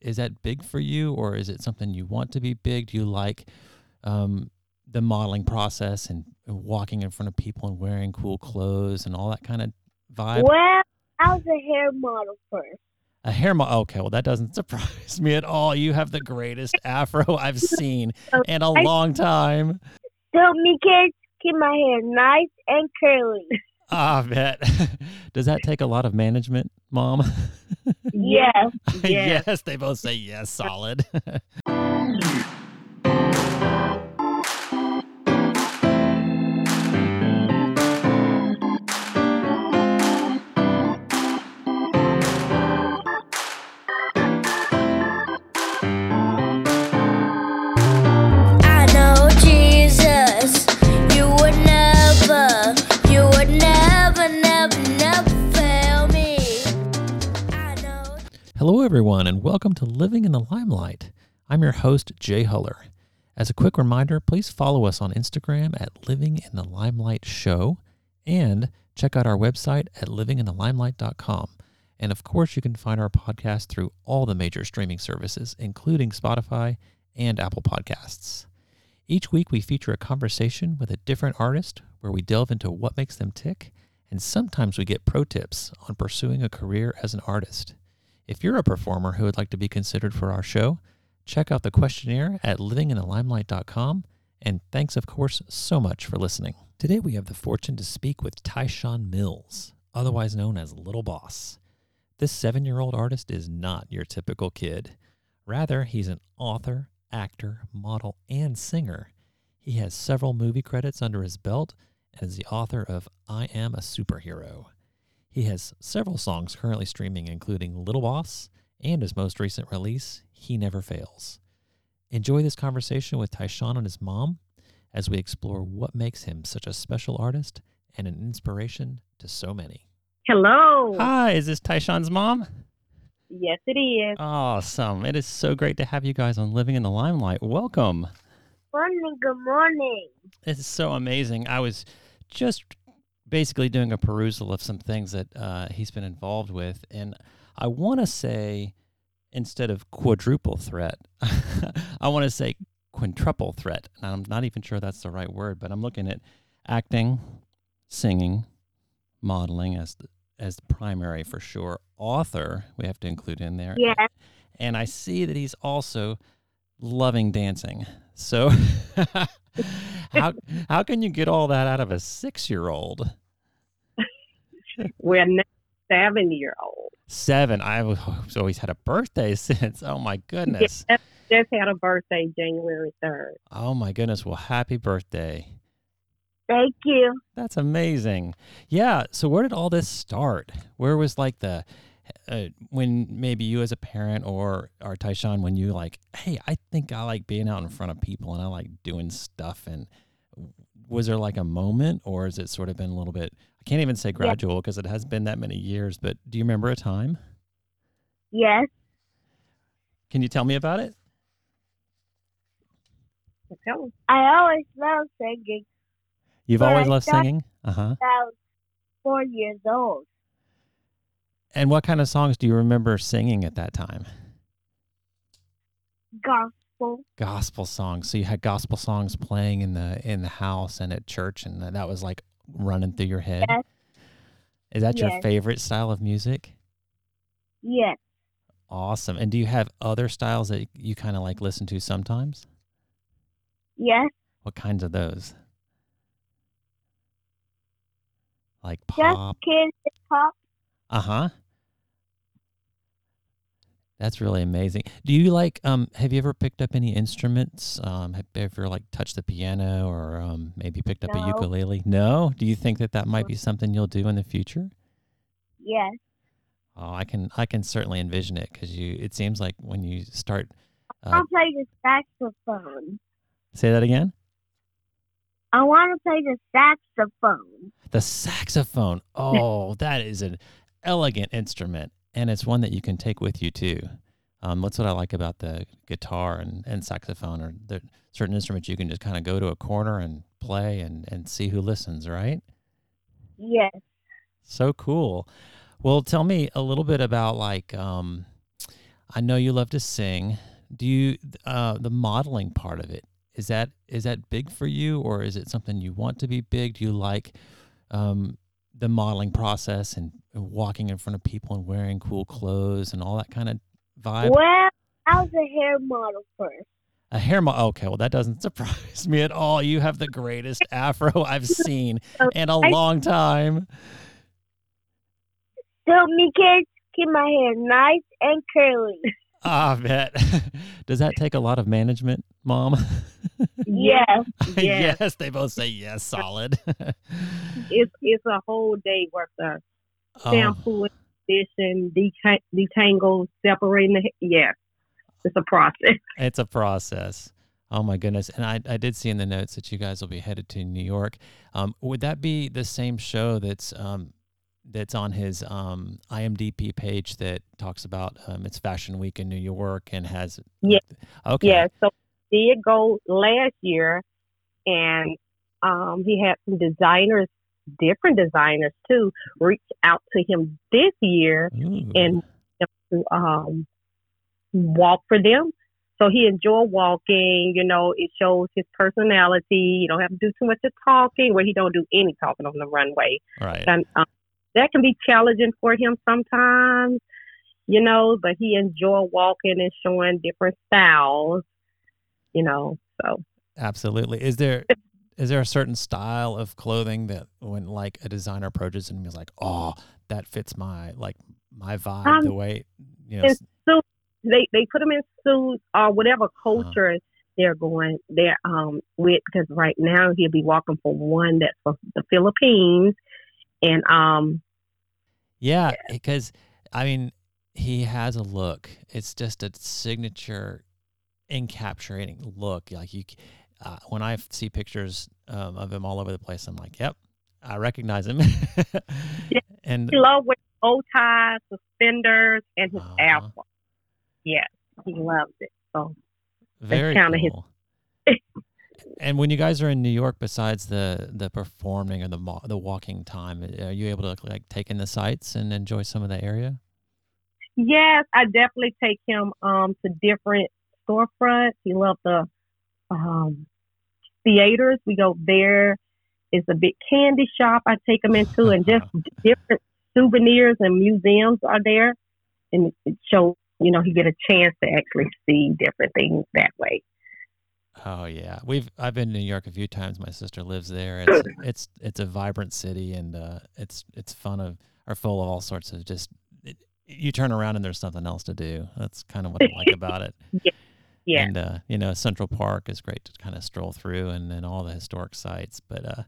is that big for you, or is it something you want to be big? Do you like um, the modeling process and, and walking in front of people and wearing cool clothes and all that kind of vibe? Well, I was a hair model first. A hair model. Okay, well that doesn't surprise me at all. You have the greatest afro I've seen in a long time. Help me, kids, keep my hair nice and curly. Ah, bet. Does that take a lot of management, Mom? Yes. Yes. yes, they both say yes, solid. Hello, everyone, and welcome to Living in the Limelight. I'm your host, Jay Huller. As a quick reminder, please follow us on Instagram at Living in the Limelight Show and check out our website at livinginthelimelight.com. And of course, you can find our podcast through all the major streaming services, including Spotify and Apple Podcasts. Each week, we feature a conversation with a different artist where we delve into what makes them tick, and sometimes we get pro tips on pursuing a career as an artist. If you're a performer who would like to be considered for our show, check out the questionnaire at livinginthelimelight.com. And thanks, of course, so much for listening. Today, we have the fortune to speak with Tah'Chon Mills, otherwise known as Little Boss. This seven year old artist is not your typical kid. Rather, he's an author, actor, model, and singer. He has several movie credits under his belt and is the author of I Am a Superhero. He has several songs currently streaming, including Little Boss and his most recent release, He Never Fails. Enjoy this conversation with Tah'Chon and his mom as we explore what makes him such a special artist and an inspiration to so many. Hello. Hi, is this Tah'Chon's mom? Yes, it is. Awesome. It is so great to have you guys on Living in the Limelight. Welcome. Morning, good morning. It's so amazing. I was just basically doing a perusal of some things that uh, he's been involved with, and I want to say instead of quadruple threat, I want to say quintuple threat. And I'm not even sure that's the right word, but I'm looking at acting, singing, modeling as the, as the primary for sure. Author, we have to include in there. Yes. And I see that he's also loving dancing. So how how can you get all that out of a 6-year-old? We're now seven year old. 7. I've always had a birthday since. Oh my goodness. Yes, just had a birthday January 3rd. Oh my goodness. Well, happy birthday. Thank you. That's amazing. Yeah. So where did all this start? Where was like the uh, when maybe you as a parent or or Tah'Chon when you like, hey, I think I like being out in front of people and I like doing stuff. And was there like a moment, or has it sort of been a little bit? I can't even say gradual because it has been that many years. But do you remember a time? Yes. Can you tell me about it? I always loved singing. You've always I loved singing. Uh huh. Four years old. And what kind of songs do you remember singing at that time? Gospel. gospel songs. So you had gospel songs playing in the in the house and at church, and that was like running through your head. Yes. Is that your favorite style of music? Yes. Awesome. And do you have other styles that you kind of like listen to sometimes? Yes. What kinds of those? Like pop. Just kids hip hop. Uh huh. That's really amazing. Do you like um have you ever picked up any instruments? Um have you ever like touched the piano or um maybe picked up a ukulele? No? Do you think that that might be something you'll do in the future? Yes. Oh, I can I can certainly envision it cuz you it seems like when you start uh, I'll play the saxophone. say that again? I want to play the saxophone. The saxophone. Oh, that is an elegant instrument, and it's one that you can take with you too. Um, that's what I like about the guitar and, and saxophone, or the certain instruments you can just kind of go to a corner and play and, and see who listens, right? Yes. So cool. Well, tell me a little bit about like um, I know you love to sing. Do you uh, the modeling part of it is that is that big for you, or is it something you want to be big? Do you like um, the modeling process and walking in front of people and wearing cool clothes and all that kind of vibe? Well, I was a hair model first. A hair model. Okay, well that doesn't surprise me at all. You have the greatest afro I've seen in a long time. So me kids keep my hair nice and curly. Ah, bet. Does that take a lot of management, Mom? Yes. Yes. yes, they both say yes, solid. It's it's a whole day worth of Oh, shampoo condition, detang- detangle, separating the. Yeah, it's a process. it's a process. Oh my goodness! And I, I did see in the notes that you guys will be headed to New York. Um, would that be the same show that's um, that's on his um, IMDb page that talks about um, it's Fashion Week in New York and has? Yeah. Okay. Yeah, so did go last year, and um, he had some designers, different designers too, reach out to him this year Ooh. and um, walk for them. So he enjoyed walking. You know, it shows his personality. You don't have to do too much of talking, where he don't do any talking on the runway, right. and um, that can be challenging for him sometimes. You know, but he enjoyed walking and showing different styles. You know, so Absolutely. Is there is there a certain style of clothing that when like a designer approaches and is like, oh, that fits my like my vibe, Um, the way you know. it's- s- they they put them in suits or whatever culture they're going they're um with because right now he'll be walking for one that's for the Philippines and um Yeah, because I mean, he has a look. It's just a signature, encapsulating look. Like you, uh, when I see pictures um, of him all over the place, I'm like, yep, I recognize him. And he loves with bow ties, suspenders, and his Uh-huh. Yes, he loves it. So very kinda his- and when you guys are in New York, besides the the performing or the the walking time, are you able to like take in the sights and enjoy some of the area? yes, I definitely take him um to different storefronts. He loves the um theaters. We go there. It's a big candy shop I take him into, and just different souvenirs and museums are there, and it shows you know he get a chance to actually see different things that way. Oh yeah, we've I've been to New York a few times. My sister lives there. It's it's it's a vibrant city, and uh, it's it's fun of or full of all sorts of just. It, you turn around and there's something else to do. That's kind of what I like about it. Yeah, And uh, you know, Central Park is great to kind of stroll through, and then all the historic sites. But uh,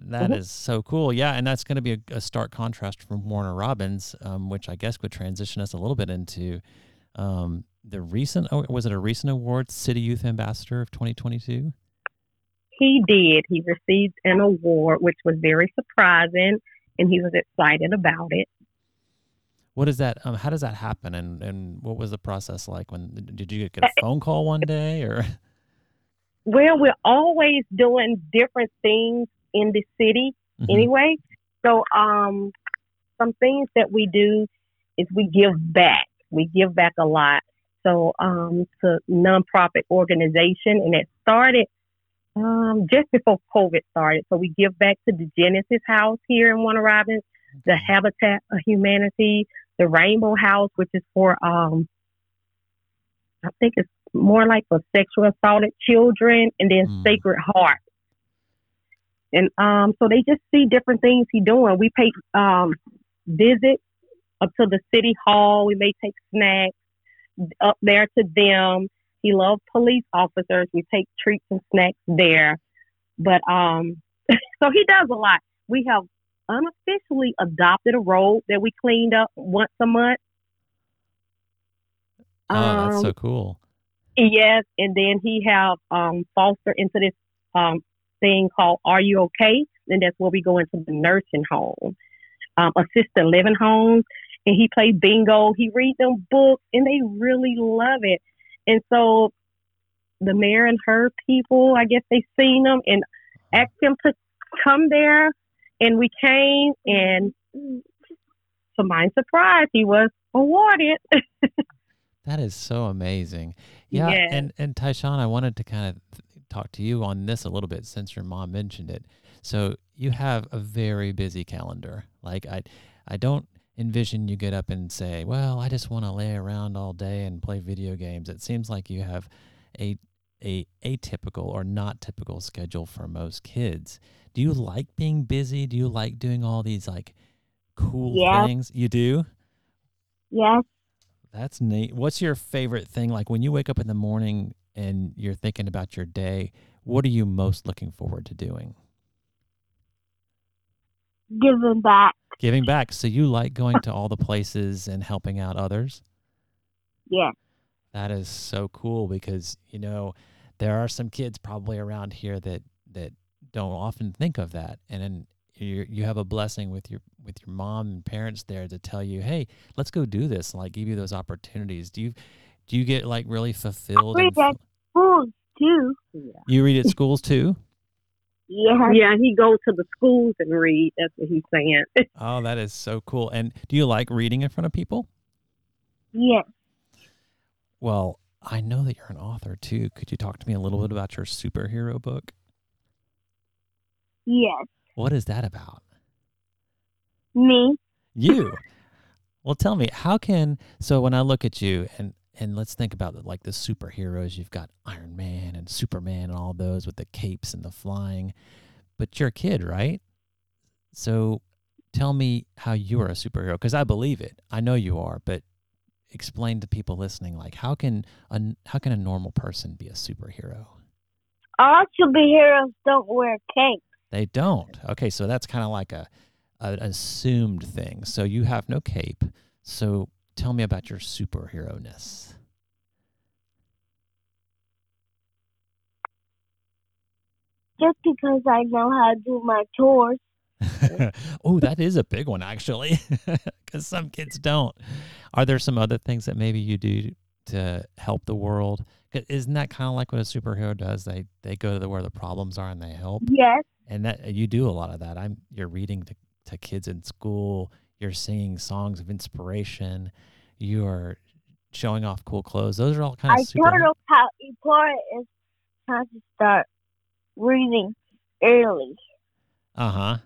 that is Mhm. so cool. Yeah, and that's going to be a, a stark contrast from Warner Robins, um, which I guess would transition us a little bit into um, the recent. Oh, was it a recent award, City Youth Ambassador of 2022? he did. He received an award, which was very surprising, and he was excited about it. What is that? Um, how does that happen? And and what was the process like? When did you get a phone call one day, or Well, we're always doing different things in the city Mhm. anyway. So, um, some things that we do is we give back. We give back a lot. So, um, to nonprofit organization, and it started um, just before COVID started. So we give back to the Genesis House here in Warner Robins, the Habitat of Humanity, the Rainbow House, which is for um, I think it's more like for sexual assaulted children, and then Mm. Sacred Heart. And um, so they just see different things he doing. We pay um, visits up to the city hall. We may take snacks up there to them. He loves police officers. We take treats and snacks there. But um, so he does a lot. We have unofficially adopted a road that we cleaned up once a month. oh, that's Um, so cool. Yes, and then he have um foster into this um thing called Are You Okay? And that's where we go into the nursing home, um, assisted living homes. And he plays bingo. He reads them books, and they really love it. And so the mayor and her people, I guess they seen him and asked him to come there, and we came. And to my surprise, he was awarded. That is so amazing. Yeah, Yes. and and Tah'Chon, I wanted to kind of talk to you on this a little bit since your mom mentioned it. So you have a very busy calendar. Like I, I don't envision you get up and say, "Well, I just want to lay around all day and play video games." It seems like you have a a atypical or not typical schedule for most kids. Do you like being busy? Do you like doing all these like cool things? You do? Yes. That's neat. What's your favorite thing? Like when you wake up in the morning and you're thinking about your day, what are you most looking forward to doing? Giving back. Giving back. So you like going to all the places and helping out others? Yeah. That is so cool because, you know, there are some kids probably around here that that don't often think of that. And then you you have a blessing with your with your mom and parents there to tell you, "Hey, let's go do this." and, Like give you those opportunities. Do you do you get like really fulfilled? read and that- Schools too. You read at schools too? Yes. Yeah, he goes to the schools and read. That's what he's saying. Oh, that is so cool. And do you like reading in front of people? yeah Well, I know that you're an author too. Could you talk to me a little bit about your superhero book? Yes. What is that about? Me. You. well, tell me, how can so when I look at you and and let's think about like the superheroes, you've got Iron Man and Superman and all those with the capes and the flying. But you're a kid, right? So tell me how you're a superhero because I believe it. I know you are, but explain to people listening like how can a how can a normal person be a superhero? All superheroes don't wear capes. They don't. Okay, so that's kind of like a an assumed thing. So you have no cape. So tell me about your superhero ness. Just because I know how to do my chores. oh, that is a big one actually, because some kids don't. Are there some other things that maybe you do to help the world? Isn't that kind of like what a superhero does? They they go to the, where the problems are and they help. Yes. and that you do a lot of that. I'm you're reading to, to kids in school. You're singing songs of inspiration. You are showing off cool clothes. Those are all kind of. I super. told them how important it is time to start reading early. Uh huh.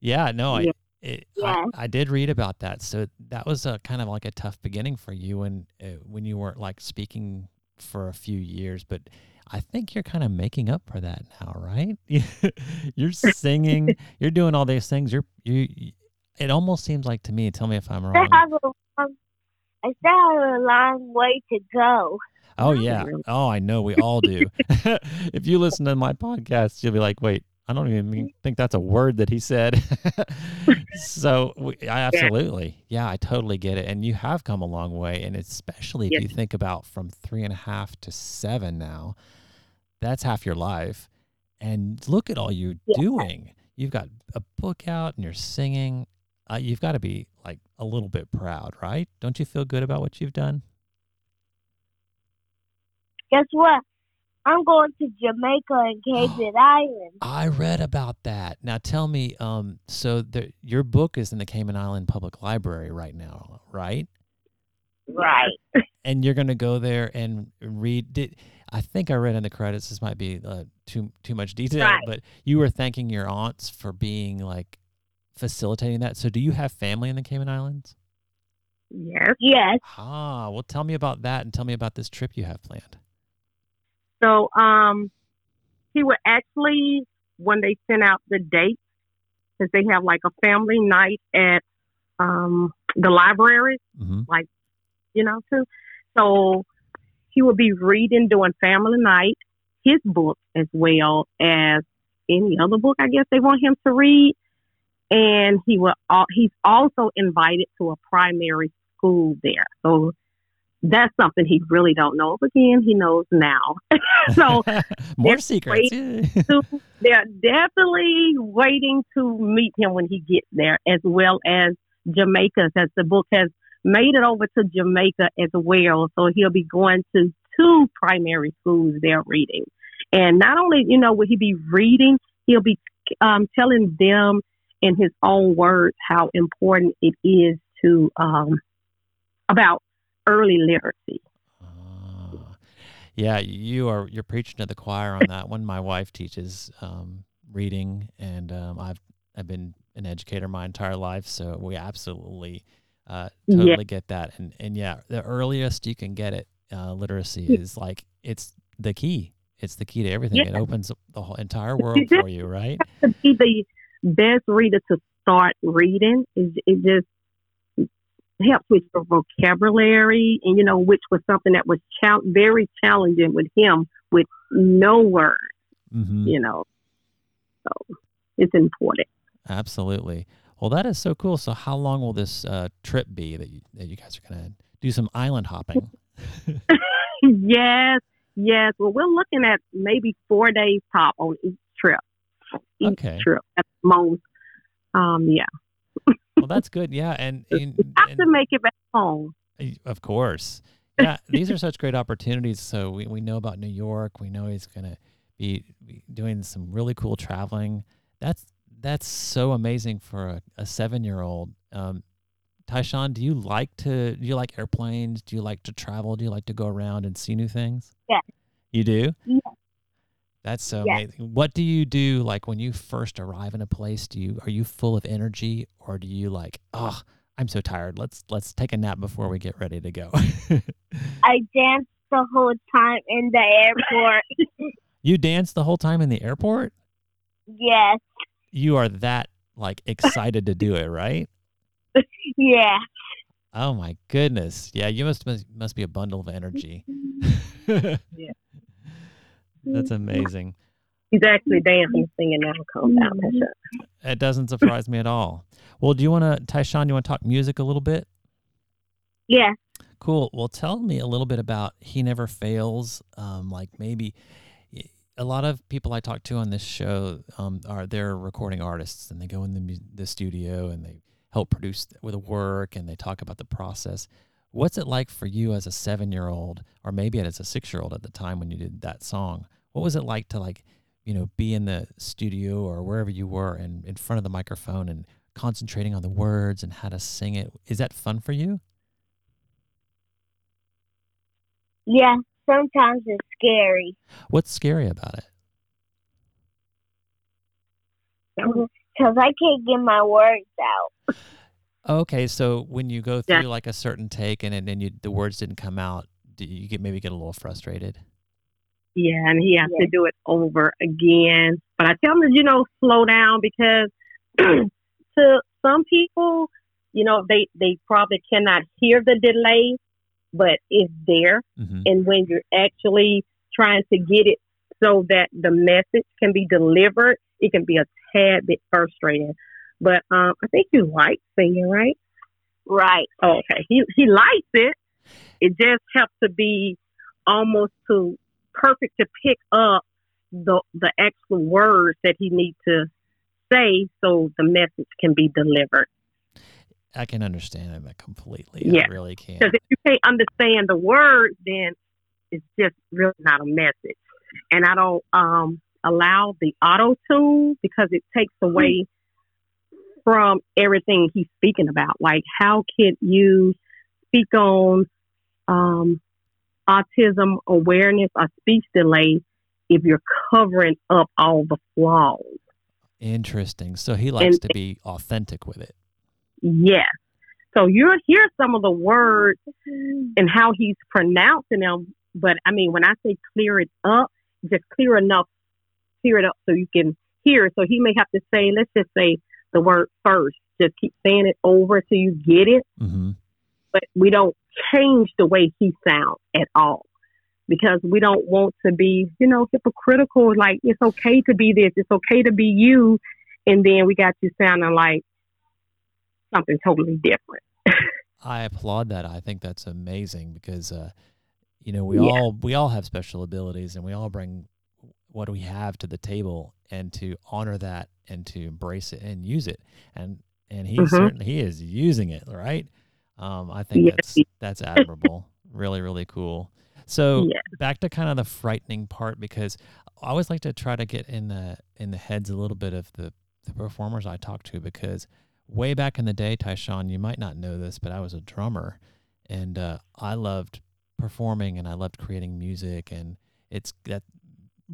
Yeah. No. I, it, Yeah. I I did read about that. So that was a kind of like a tough beginning for you when uh, when you weren't like speaking for a few years, but. I think you're kind of making up for that now, right? you're singing, you're doing all these things. You're you. It almost seems like to me. Tell me if I'm I wrong. have a long, I still have a long way to go. Oh yeah. Oh, I know we all do. if you listen to my podcast, you'll be like, "Wait, I don't even think that's a word that he said." so, we, I absolutely, yeah, I totally get it. And you have come a long way, and especially if you think about from three and a half to seven now, that's half your life. And look at all you're Yeah. doing. You've got a book out, and you're singing. Uh, you've got to be like a little bit proud, right? Don't you feel good about what you've done? Guess what? I'm going to Jamaica and Cayman Island. I read about that. Now tell me, um, so the, your book is in the Cayman Island Public Library right now, right? Right. And you're going to go there and read. Did I think I read in the credits? This might be uh, too too much detail, Right. but you were thanking your aunts for being like facilitating that. So do you have family in the Cayman Islands? yes. Yes. Ah, well, tell me about that and tell me about this trip you have planned. So um, he would actually when they sent out the dates, because they have like a family night at um the library, hmm you know, too. So he would be reading during family night his book as well as any other book I guess they want him to read. And he will he's also invited to a primary school there. So that's something he really don't know. But again, he knows now. so more secrets. So they're definitely waiting to meet him when he gets there, as well as Jamaica, as the book has made it over to Jamaica as well. So he'll be going to two primary schools there reading. And not only, you know, will he be reading, he'll be um, telling them in his own words how important it is to, um, about early literacy. Ah. yeah, you are you're preaching to the choir on that one. My wife teaches um, reading, and um, I've I've been an educator my entire life, so we absolutely uh, Yeah. totally get that. And and yeah, the earliest you can get it, uh, literacy is like it's the key. It's the key to everything. It opens up the whole entire world for you, right? To be the best reader to start reading is it just helps with your vocabulary, and you know, which was something that was chal- very challenging with him with no words. hmm You know, so it's important. Absolutely. Well, that is so cool. So, how long will this uh, trip be that you, that you guys are going to do some island hopping? yes, yes. Well, we're looking at maybe four days top on each trip. Each Okay. trip at most. Um, yeah. Well, that's good. Yeah, and, and, We have and to make it back home. of course, yeah, these are such great opportunities. So we, we know about New York. We know he's going to be, doing some really cool traveling. That's that's so amazing for a, a seven year old. Um, Tah'Chon, do you like to do you like airplanes? Do you like to travel? Do you like to go around and see new things? Yes. You do? Yes. That's so Yes. amazing. What do you do like when you first arrive in a place? Do you are you full of energy or do you like, oh, I'm so tired. Let's let's take a nap before we get ready to go. I danced the whole time in the airport. you dance the whole time in the airport? yes, You are that like excited to do it, right? yeah. Oh my goodness. Yeah, you must must, must be a bundle of energy. Mm-hmm. That's amazing. He's actually dancing singing now. Calm down, Tasha. It doesn't surprise me at all. Well, do you want to, Tah'Chon, you want to talk music a little bit? Yeah. Cool. Well, tell me a little bit about He Never Fails. Um, like maybe a lot of people I talk to on this show um, are they're recording artists and they go in the, the studio and they help produce with the work and they talk about the process. What's it like for you as a seven year old, or maybe as a six year old at the time when you did that song? What was it like to like, you know, be in the studio or wherever you were and in front of the microphone and concentrating on the words and how to sing it? Is that fun for you? Yeah. Sometimes it's scary What's scary about it? because I can't get my words out. Okay, so when you go through Yeah. like a certain take and, and then you the words didn't come out, do you get maybe get a little frustrated? Yeah, and he has Yeah. to do it over again. But I tell him to, you know, slow down because to some people, you know, they they probably cannot hear the delay, but it's there. hmm And when you're actually trying to get it so that the message can be delivered, it can be a tad bit frustrating. But um, I think you like singing, right? Right. Oh, okay. He he likes it. It just has to be almost to perfect to pick up the the actual words that he needs to say so the message can be delivered. I can understand that completely. Yeah. I really can. Because if you can't understand the words, then it's just really not a message. And I don't um, allow the auto tune because it takes away from everything he's speaking about. Like, how can you speak on um, autism awareness or speech delay if you're covering up all the flaws? Interesting. So he likes And- to be authentic with it. Yes. So you'll hear some of the words and how he's pronouncing them. But I mean, when I say clear it up, just clear enough, clear it up so you can hear. So he may have to say, let's just say the word first. Just keep saying it over till you get it. Mm-hmm. But we don't change the way he sounds at all because we don't want to be, you know, hypocritical. Like it's okay to be this, it's okay to be you, and then we got you sounding like something totally different. I applaud that. I think that's amazing because, uh, you know, we Yeah. all we all have special abilities and we all bring what we have to the table, and to honor that and to embrace it and use it. And and he Mhm. certainly he is using it, right? Um, I think Yes, that's that's admirable. really, really cool. So back to kind of the frightening part because I always like to try to get in the in the heads a little bit of the the performers I talk to because way back in the day, Tah'Chon, you might not know this, but I was a drummer, and uh, I loved performing and I loved creating music, and it's that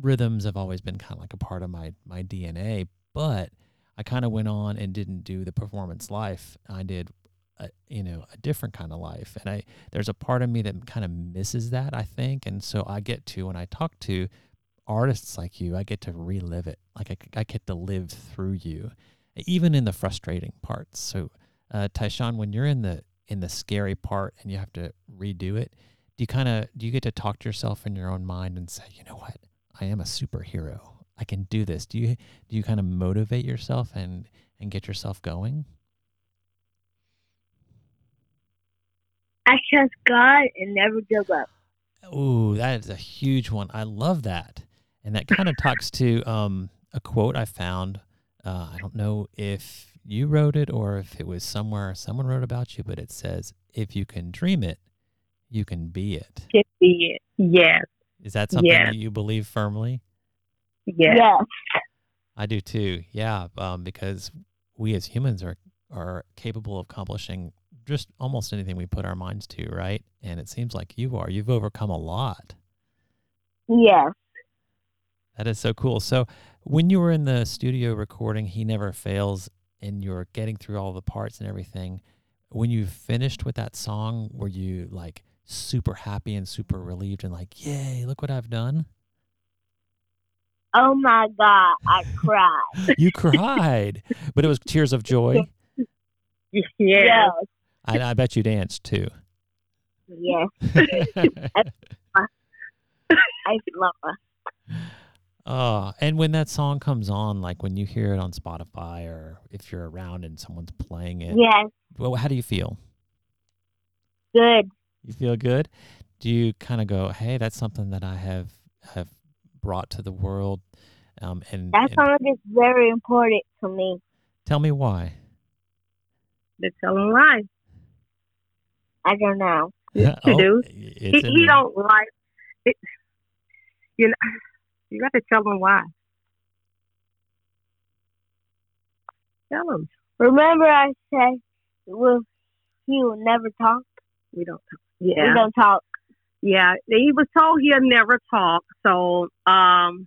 rhythms have always been kind of like a part of my my DNA. But I kind of went on and didn't do the performance life. I did, a, you know, a different kind of life, and I there's a part of me that kind of misses that. I think, and so I get to when I talk to artists like you, I get to relive it. Like I, I get to live through you, even in the frustrating parts. So, uh, Tah'Chon, when you're in the in the scary part and you have to redo it, do you kind of do you get to talk to yourself in your own mind and say, you know what, I am a superhero. I can do this. Do you do you kind of motivate yourself and and get yourself going? I trust God and never give up. Ooh, that is a huge one. I love that, and that kind of talks to um, a quote I found. Uh, I don't know if you wrote it or if it was somewhere someone wrote about you, but it says, "If you can dream it, you can be it." Can be it. Yes. Is that something Yes. that you believe firmly? Yes. Yes. I do too. Yeah, um, because we as humans are are capable of accomplishing just almost anything we put our minds to, right? And it seems like you are. You've overcome a lot. Yes. That is so cool. So, when you were in the studio recording He Never Fails and you're getting through all the parts and everything, when you finished with that song, were you like super happy and super relieved and like, "Yay, look what I've done?" Oh my God, I cried. You cried, but it was tears of joy. Yes. Yes. I, I bet you danced too. Yes. I love her. Oh, and when that song comes on, like when you hear it on Spotify or if you're around and someone's playing it, Yes. well, how do you feel? Good. You feel good? Do you kind of go, "Hey, that's something that I have have brought to the world"? Um, and, That and song is very important to me. tell me why. To tell him why. I don't know. to Oh, do. He, he don't like it. You know, you got to tell him why. Tell him Remember, I said well, he will never talk. we don't talk. We Yeah, don't talk. yeah. He was told he'll never talk. So, um,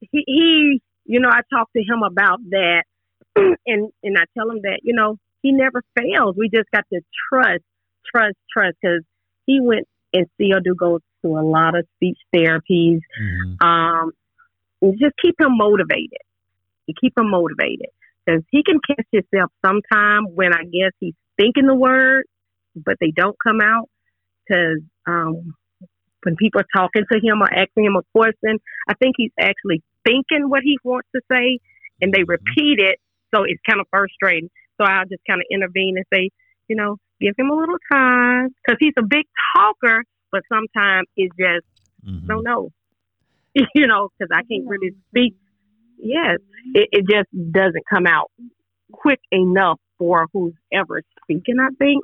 he, he, you know, I talked to him about that, and and I tell him that you know he never fails. We just got to trust, trust, trust, because he went and still do go to a lot of speech therapies. Mhm. um, and just keep him motivated. You keep him motivated because he can catch himself sometime when I guess he's thinking the word, but they don't come out. Because um, when people are talking to him or asking him a question, I think he's actually thinking what he wants to say, and they Mhm. repeat it, so it's kind of frustrating. So I'll just kind of intervene and say, you know, give him a little time because he's a big talker, but sometimes it's just Mhm. don't know. you know, because I can't really speak. Yes, it, it just doesn't come out quick enough for who's ever speaking. I think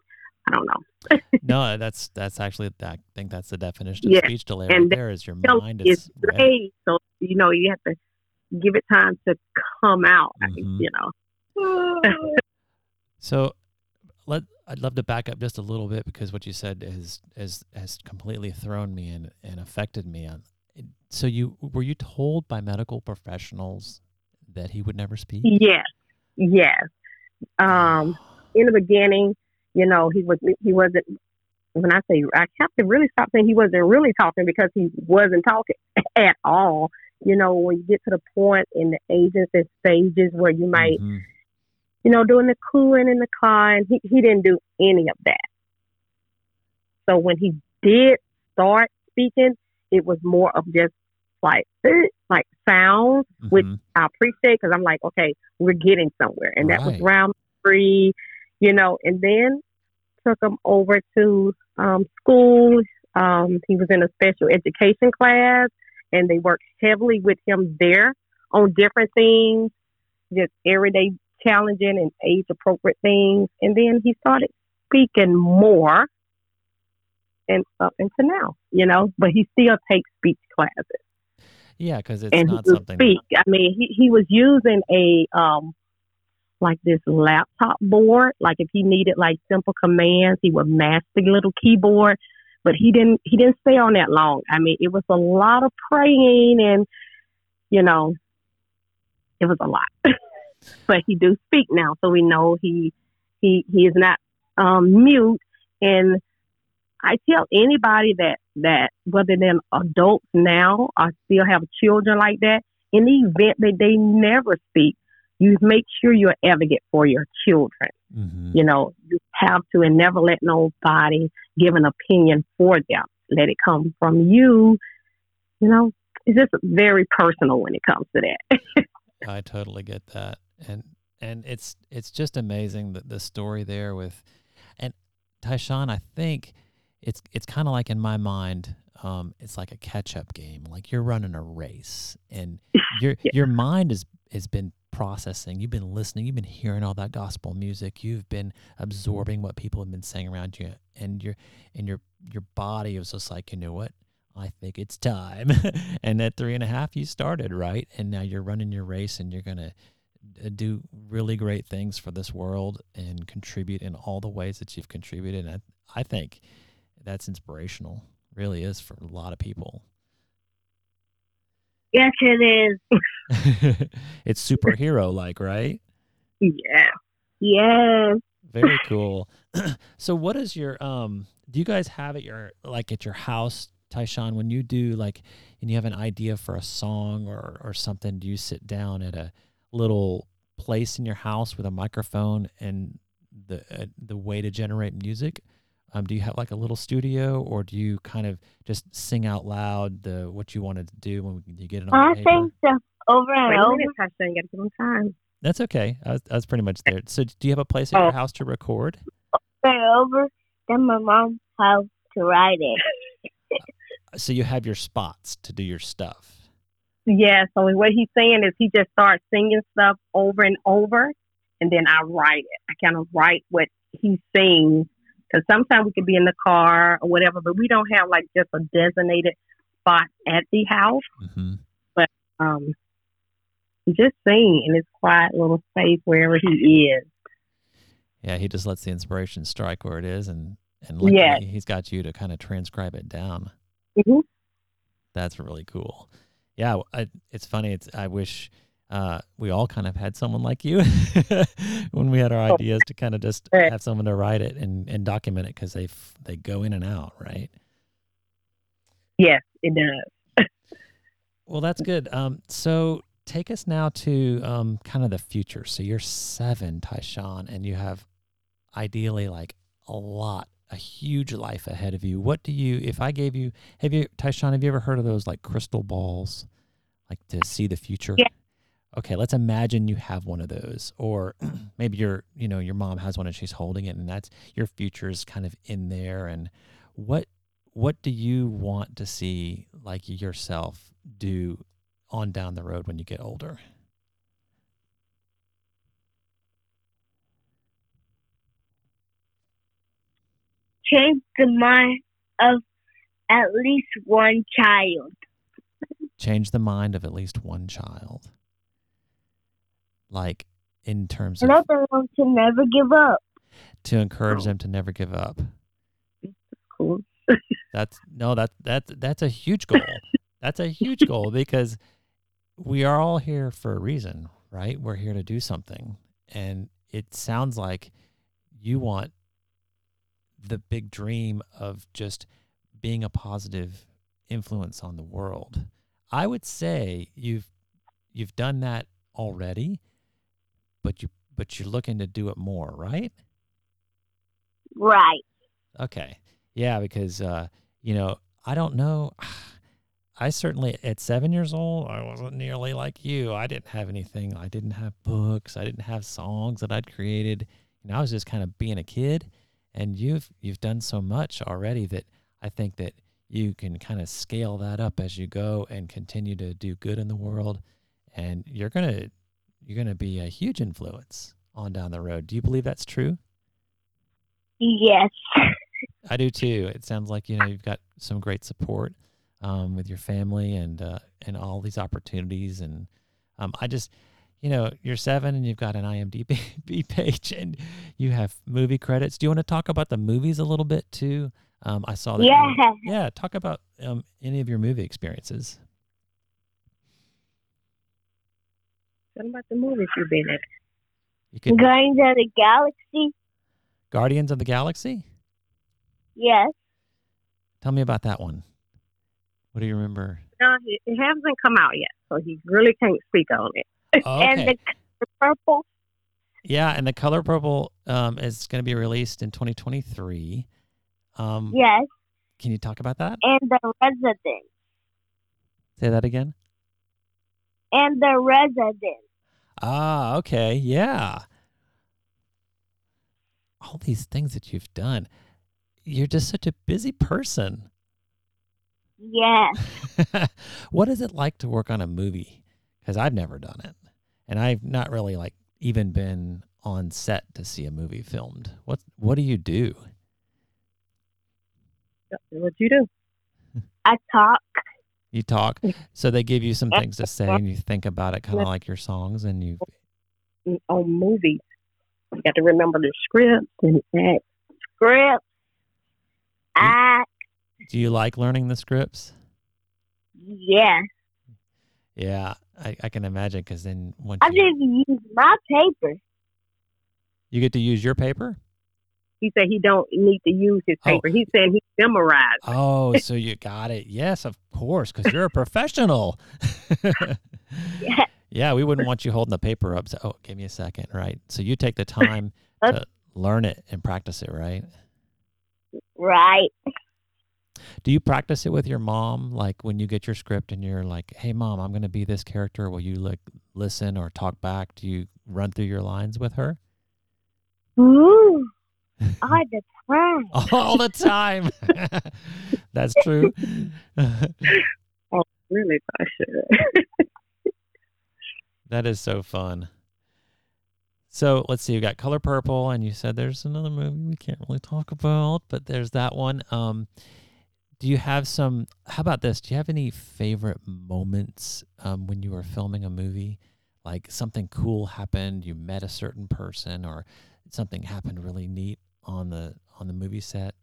I don't know. No, that's that's actually I think that's the definition of Yeah, speech delay and right there. Is your mind is ready. great. So you know, you have to give it time to come out. Mhm. You know. So let I'd love to back up just a little bit because what you said has has has completely thrown me and, and affected me on so you were you told by medical professionals that he would never speak? Yes, yes. Um, in the beginning, you know, he was he wasn't. When I say I have to really stop saying he wasn't really talking because he wasn't talking at all. You know, when you get to the point in the ages and stages where you might, Mhm. you know, doing the cooing in the car, and he he didn't do any of that. So when he did start speaking, it was more of just like like sounds which Mhm. I appreciate because I'm like, okay, we're getting somewhere, and that was round three, you know, and then took him over to um, school. Um, he was in a special education class, and they worked heavily with him there on different things, just everyday challenging and age appropriate things. And then he started speaking more, and up until now, you know, but he still takes speech classes yeah, because it's and not he something. speak. I mean, he, he was using a um like this laptop board. Like if he needed like simple commands, he would mash the little keyboard. But he didn't he didn't stay on that long. I mean, it was a lot of praying and you know, it was a lot. but he do speak now, so we know he he he is not um, mute. And I tell anybody that that whether they're adults now or still have children like that, in the event that they never speak, you make sure you're advocate for your children. Mm-hmm. You know, you have to and never let nobody give an opinion for them. Let it come from you. You know, it's just very personal when it comes to that. I totally get that. And and it's it's just amazing that the story there with and Tah'Chon, I think it's it's kind of like in my mind, um, it's like a catch up game. Like you're running a race, and your Yeah. your mind has has been processing. You've been listening. You've been hearing all that gospel music. You've been absorbing what people have been saying around you, and your and your your body was just like, you know what? I think it's time. and at three and a half, you started right, and now you're running your race, and you're gonna uh, do really great things for this world and contribute in all the ways that you've contributed. And I, I think that's inspirational. Really is for a lot of people. Yes, it is. it's superhero like, right? yeah. Yes. Very cool. so what is your um do you guys have at your like at your house, Tah'Chon, when you do like and you have an idea for a song or or something, do you sit down at a little place in your house with a microphone and the uh, the way to generate music? Um, do you have like a little studio or do you kind of just sing out loud the what you want to do when you get it on I paper? think stuff over and a over. minute, Tasha, you gotta give him time. That's okay. I was, I was pretty much there. So do you have a place at Oh. your house to record? over and over. Then my mom has to write it. So you have your spots to do your stuff. Yeah, so what he's saying is he just starts singing stuff over and over, and then I write it. I kind of write what he sings because sometimes we could be in the car or whatever, but we don't have like just a designated spot at the house. hmm But Um, he just sing in his quiet little space wherever he is. Yeah, he just lets the inspiration strike where it is, and and Yes. he's got you to kind of transcribe it down. Mhm. That's really cool. Yeah, I, it's funny. It's I wish uh, we all kind of had someone like you when we had our Oh. ideas to kind of just have someone to write it and, and document it because they f- they go in and out, right? Yes, it does. Well, that's good. Um, so take us now to um, kind of the future. So you're seven, Tah'Chon, and you have ideally like a lot, a huge life ahead of you. What do you, if I gave you, have you, Tah'Chon, have you ever heard of those like crystal balls, like to see the future? Yeah. Okay, let's imagine you have one of those, or maybe your, you know, your mom has one and she's holding it, and that's your future is kind of in there. And what what do you want to see like yourself do on down the road when you get older? Change the mind of at least one child. Change the mind of at least one child. Like in terms of Another one to never give up. to encourage them to never give up. Cool. That's no, that that that's a huge goal. that's a huge goal because we are all here for a reason, right? We're here to do something, and it sounds like you want the big dream of just being a positive influence on the world. I would say you've you've done that already, but you but you're looking to do it more, right? Right. Okay. Yeah, because uh, you know, I don't know. I certainly at seven years old, I wasn't nearly like you. I didn't have anything. I didn't have books. I didn't have songs that I'd created. You know, I was just kind of being a kid. And you've you've done so much already that I think that you can kind of scale that up as you go and continue to do good in the world. And you're gonna you're gonna be a huge influence on down the road. Do you believe that's true? Yes. I do too. It sounds like you know you've got some great support um, with your family and uh, and all these opportunities, and um, I just you know, you're seven and you've got an IMDb page and you have movie credits. Do you want to talk about the movies a little bit too? Um, I saw that. you- Yeah. yeah. Talk about um, any of your movie experiences. About the movies you've been in. You could Guardians of the Galaxy. Guardians of the Galaxy. Yes. Tell me about that one. What do you remember? No, it, it hasn't come out yet, so he really can't speak on it. And Okay. the, the purple. yeah, and the Color Purple um, is going to be released in 2023. Um, Yes. Can you talk about that? And the Resident. Say that again. And the Resident. Ah, okay. Yeah. All these things that you've done. You're just such a busy person. Yes. what is it like to work on a movie? Because I've never done it. And I've not really like even been on set to see a movie filmed. What what do you do? What do you do? I talk. You talk. So they give you some things to say and you think about it kind of like your songs and you mm, On movies, you got to remember the script and act. Script. I. do you like learning the scripts? Yeah. Yeah, I, I can imagine because then once I you, just use my paper. you get to use your paper. He said he don't need to use his Oh. paper. He said he memorized. Oh, so you got it. Yes, of course, because you're a professional. Yeah. yeah, we wouldn't want you holding the paper up. So, oh, give me a second, right? So you take the time to learn it and practice it, right? Right. Do you practice it with your mom? Like when you get your script and you're like, "Hey, mom, I'm going to be this character." Will you like listen or talk back? Do you run through your lines with her Ooh. All the time. all the time? That's true. Really, I should. That is so fun. So let's see. You got Color Purple, and you said there's another movie we can't really talk about, but there's that one. Um, do you have some? How about this? Do you have any favorite moments um, when you were filming a movie? Like something cool happened, you met a certain person, or something happened really neat on the on the movie set.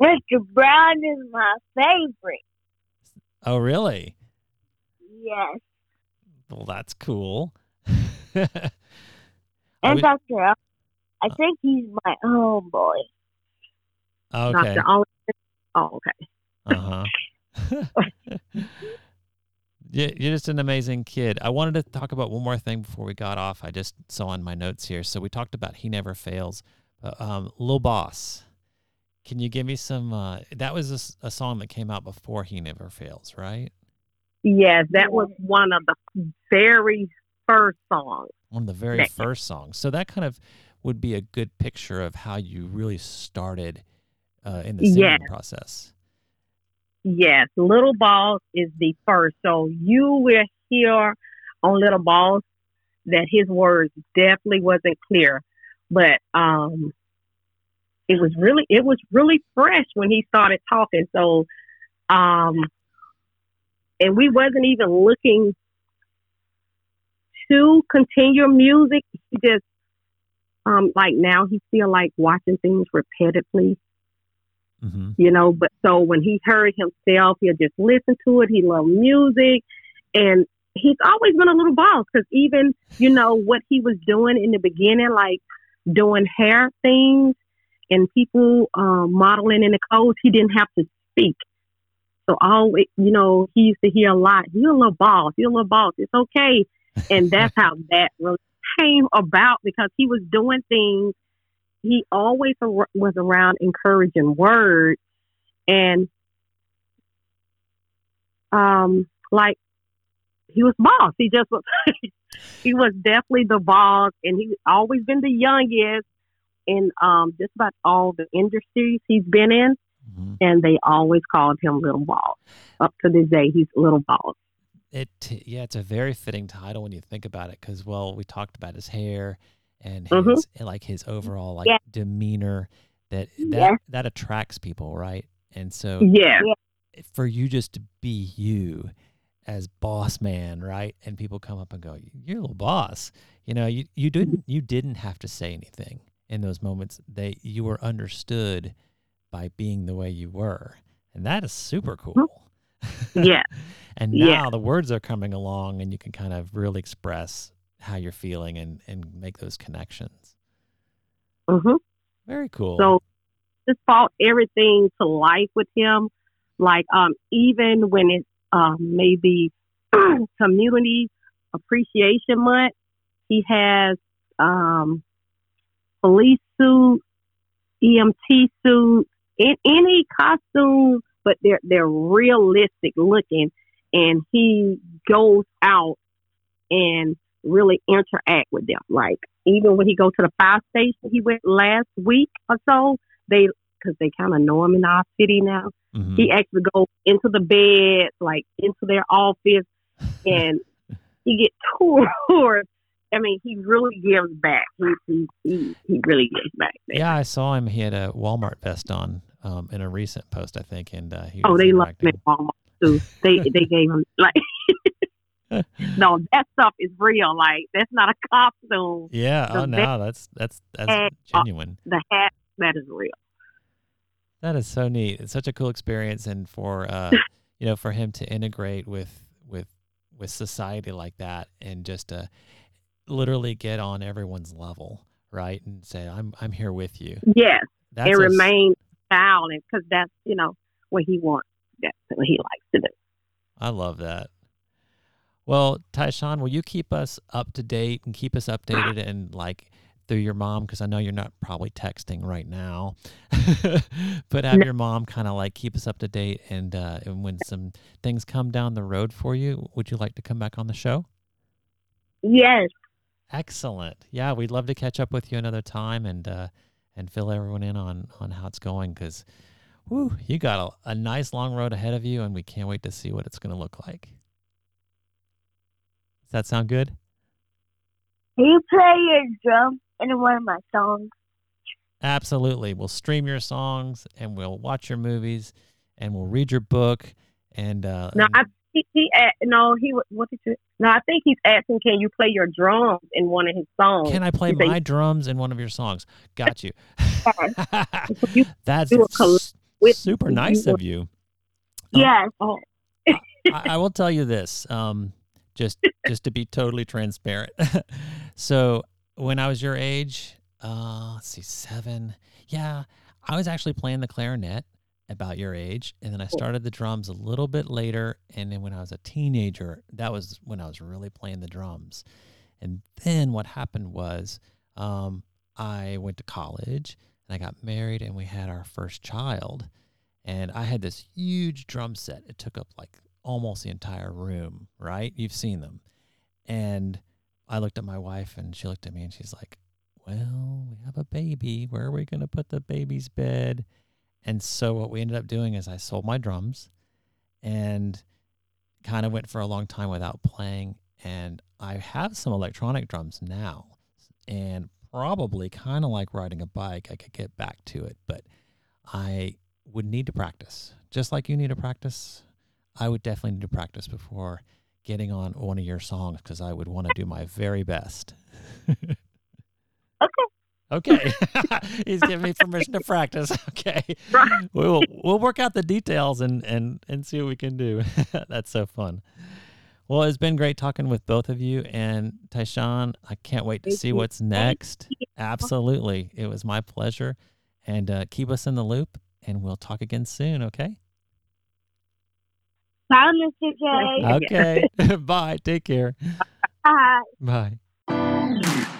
Mr. Brown is my favorite. Oh, really? Yes. Well, that's cool. And we- Dr. Al- I think he's my homeboy. okay. Dr. Oliver. Oh, okay. Uh huh. you're just an amazing kid. I wanted to talk about one more thing before we got off. I just saw in my notes here. So we talked about He Never Fails. But, um, Lil Boss, can you give me some? Uh, that was a song that came out before He Never Fails, right? Yes, that was one of the very first songs. One of the very Right. first songs. So that kind of would be a good picture of how you really started uh, in the singing Yes. process. Yes, Little Boss is the first. So you will hear on Little Boss that his words definitely wasn't clear, but um, it was really it was really fresh when he started talking. So, um, and we wasn't even looking to continue music. He just um, like now he feel like watching things repetitively hmm you know. But so when he heard himself, he'll just listen to it. He loved music, and he's always been a little boss because even you know what he was doing in the beginning, like doing hair things and people um, modeling in the clothes, he didn't have to speak. So always, you know, he used to hear a lot. You're a little boss. You're a little boss. It's okay, and that's how that really came about because he was doing things he always was around encouraging words and um like he was boss. He just was he was definitely the boss and he's always been the youngest in um just about all the industries he's been in hmm and they always called him little boss. Up to this day he's little boss. It yeah, it's a very fitting title when you think about it, because well, we talked about his hair and his Mhm. like his overall like Yeah. demeanor that that Yeah. that attracts people, right? And so yeah for you just to be you as boss man, right? And people come up and go, "You're a little boss." You know, you you didn't you didn't have to say anything in those moments. They you were understood by being the way you were, and that is super cool. Yeah. and now Yeah. the words are coming along, and you can kind of really express how you're feeling and and make those connections. hmm Very cool. So just brought everything to life with him. Like um, even when it's um, maybe community appreciation month, he has um, police suit, EMT suit, in any costume, but they're they're realistic looking, and he goes out and really interact with them. Like even when he go to the fire station, he went last week or so. They because they kind of know him in our city now. Mhm. He actually goes into the bed, like into their office, and he get tours. I mean, he really gives back. He he he, he really gives back. there. Yeah, I saw him. He had a Walmart vest on um, in a recent post, I think, and uh, he Oh, they love him at Walmart too. They they gave him like. No, that stuff is real. Like that's not a costume. Yeah. the Oh no, that's that's that's had, uh, genuine. The hat that is real. That is so neat. It's such a cool experience, and for uh, you know, for him to integrate with with with society like that, and just to literally get on everyone's level, right, and say, "I'm I'm here with you." Yes, That's and a remain silent because that's you know what he wants. That's what he likes to do. I love that. Well, Tah'Chon, will you keep us up to date and keep us updated and like through your mom? Because I know you're not probably texting right now, but have No. your mom kind of like keep us up to date. And, uh, and when some things come down the road for you, would you like to come back on the show? Yes. Excellent. Yeah, we'd love to catch up with you another time and uh, and fill everyone in on on how it's going because, whoo, you got a, a nice long road ahead of you, and we can't wait to see what it's going to look like. Does that sound good? Can you play your drum in one of my songs? Absolutely. We'll stream your songs and we'll watch your movies and we'll read your book and uh, No, and- I he, he no he what did you? No, I think he's asking, can you play your drums in one of his songs? can I play He said- my drums in one of your songs? Got you. You That's do a coll- s- with- super nice would- of you. Yes. Oh, I, I will tell you this, um, just just to be totally transparent. so when I was your age, uh, let's see, seven, yeah, I was actually playing the clarinet about your age, and then I started the drums a little bit later, and then when I was a teenager, that was when I was really playing the drums. And then what happened was, um, I went to college and I got married, and we had our first child and I had this huge drum set. It took up like almost the entire room, right? You've seen them. And I looked at my wife and she looked at me and she's like, Well, we have a baby. Where are we going to put the baby's bed? And so what we ended up doing is I sold my drums and kind of went for a long time without playing. And I have some electronic drums now and probably kind of like riding a bike. I could get back to it, but I would need to practice. Just like you need to practice, I would definitely need to practice before getting on one of your songs because I would want to do my very best. Okay. Okay. He's giving me permission to practice. Okay. Right. We'll we'll work out the details and and and see what we can do. That's so fun. Well, it's been great talking with both of you and Tah'Chon. I can't wait to see what's next. Absolutely. It was my pleasure. And uh, keep us in the loop and we'll talk again soon, okay? Bye, Mr. J. Okay. Bye. Take care. Bye. Bye.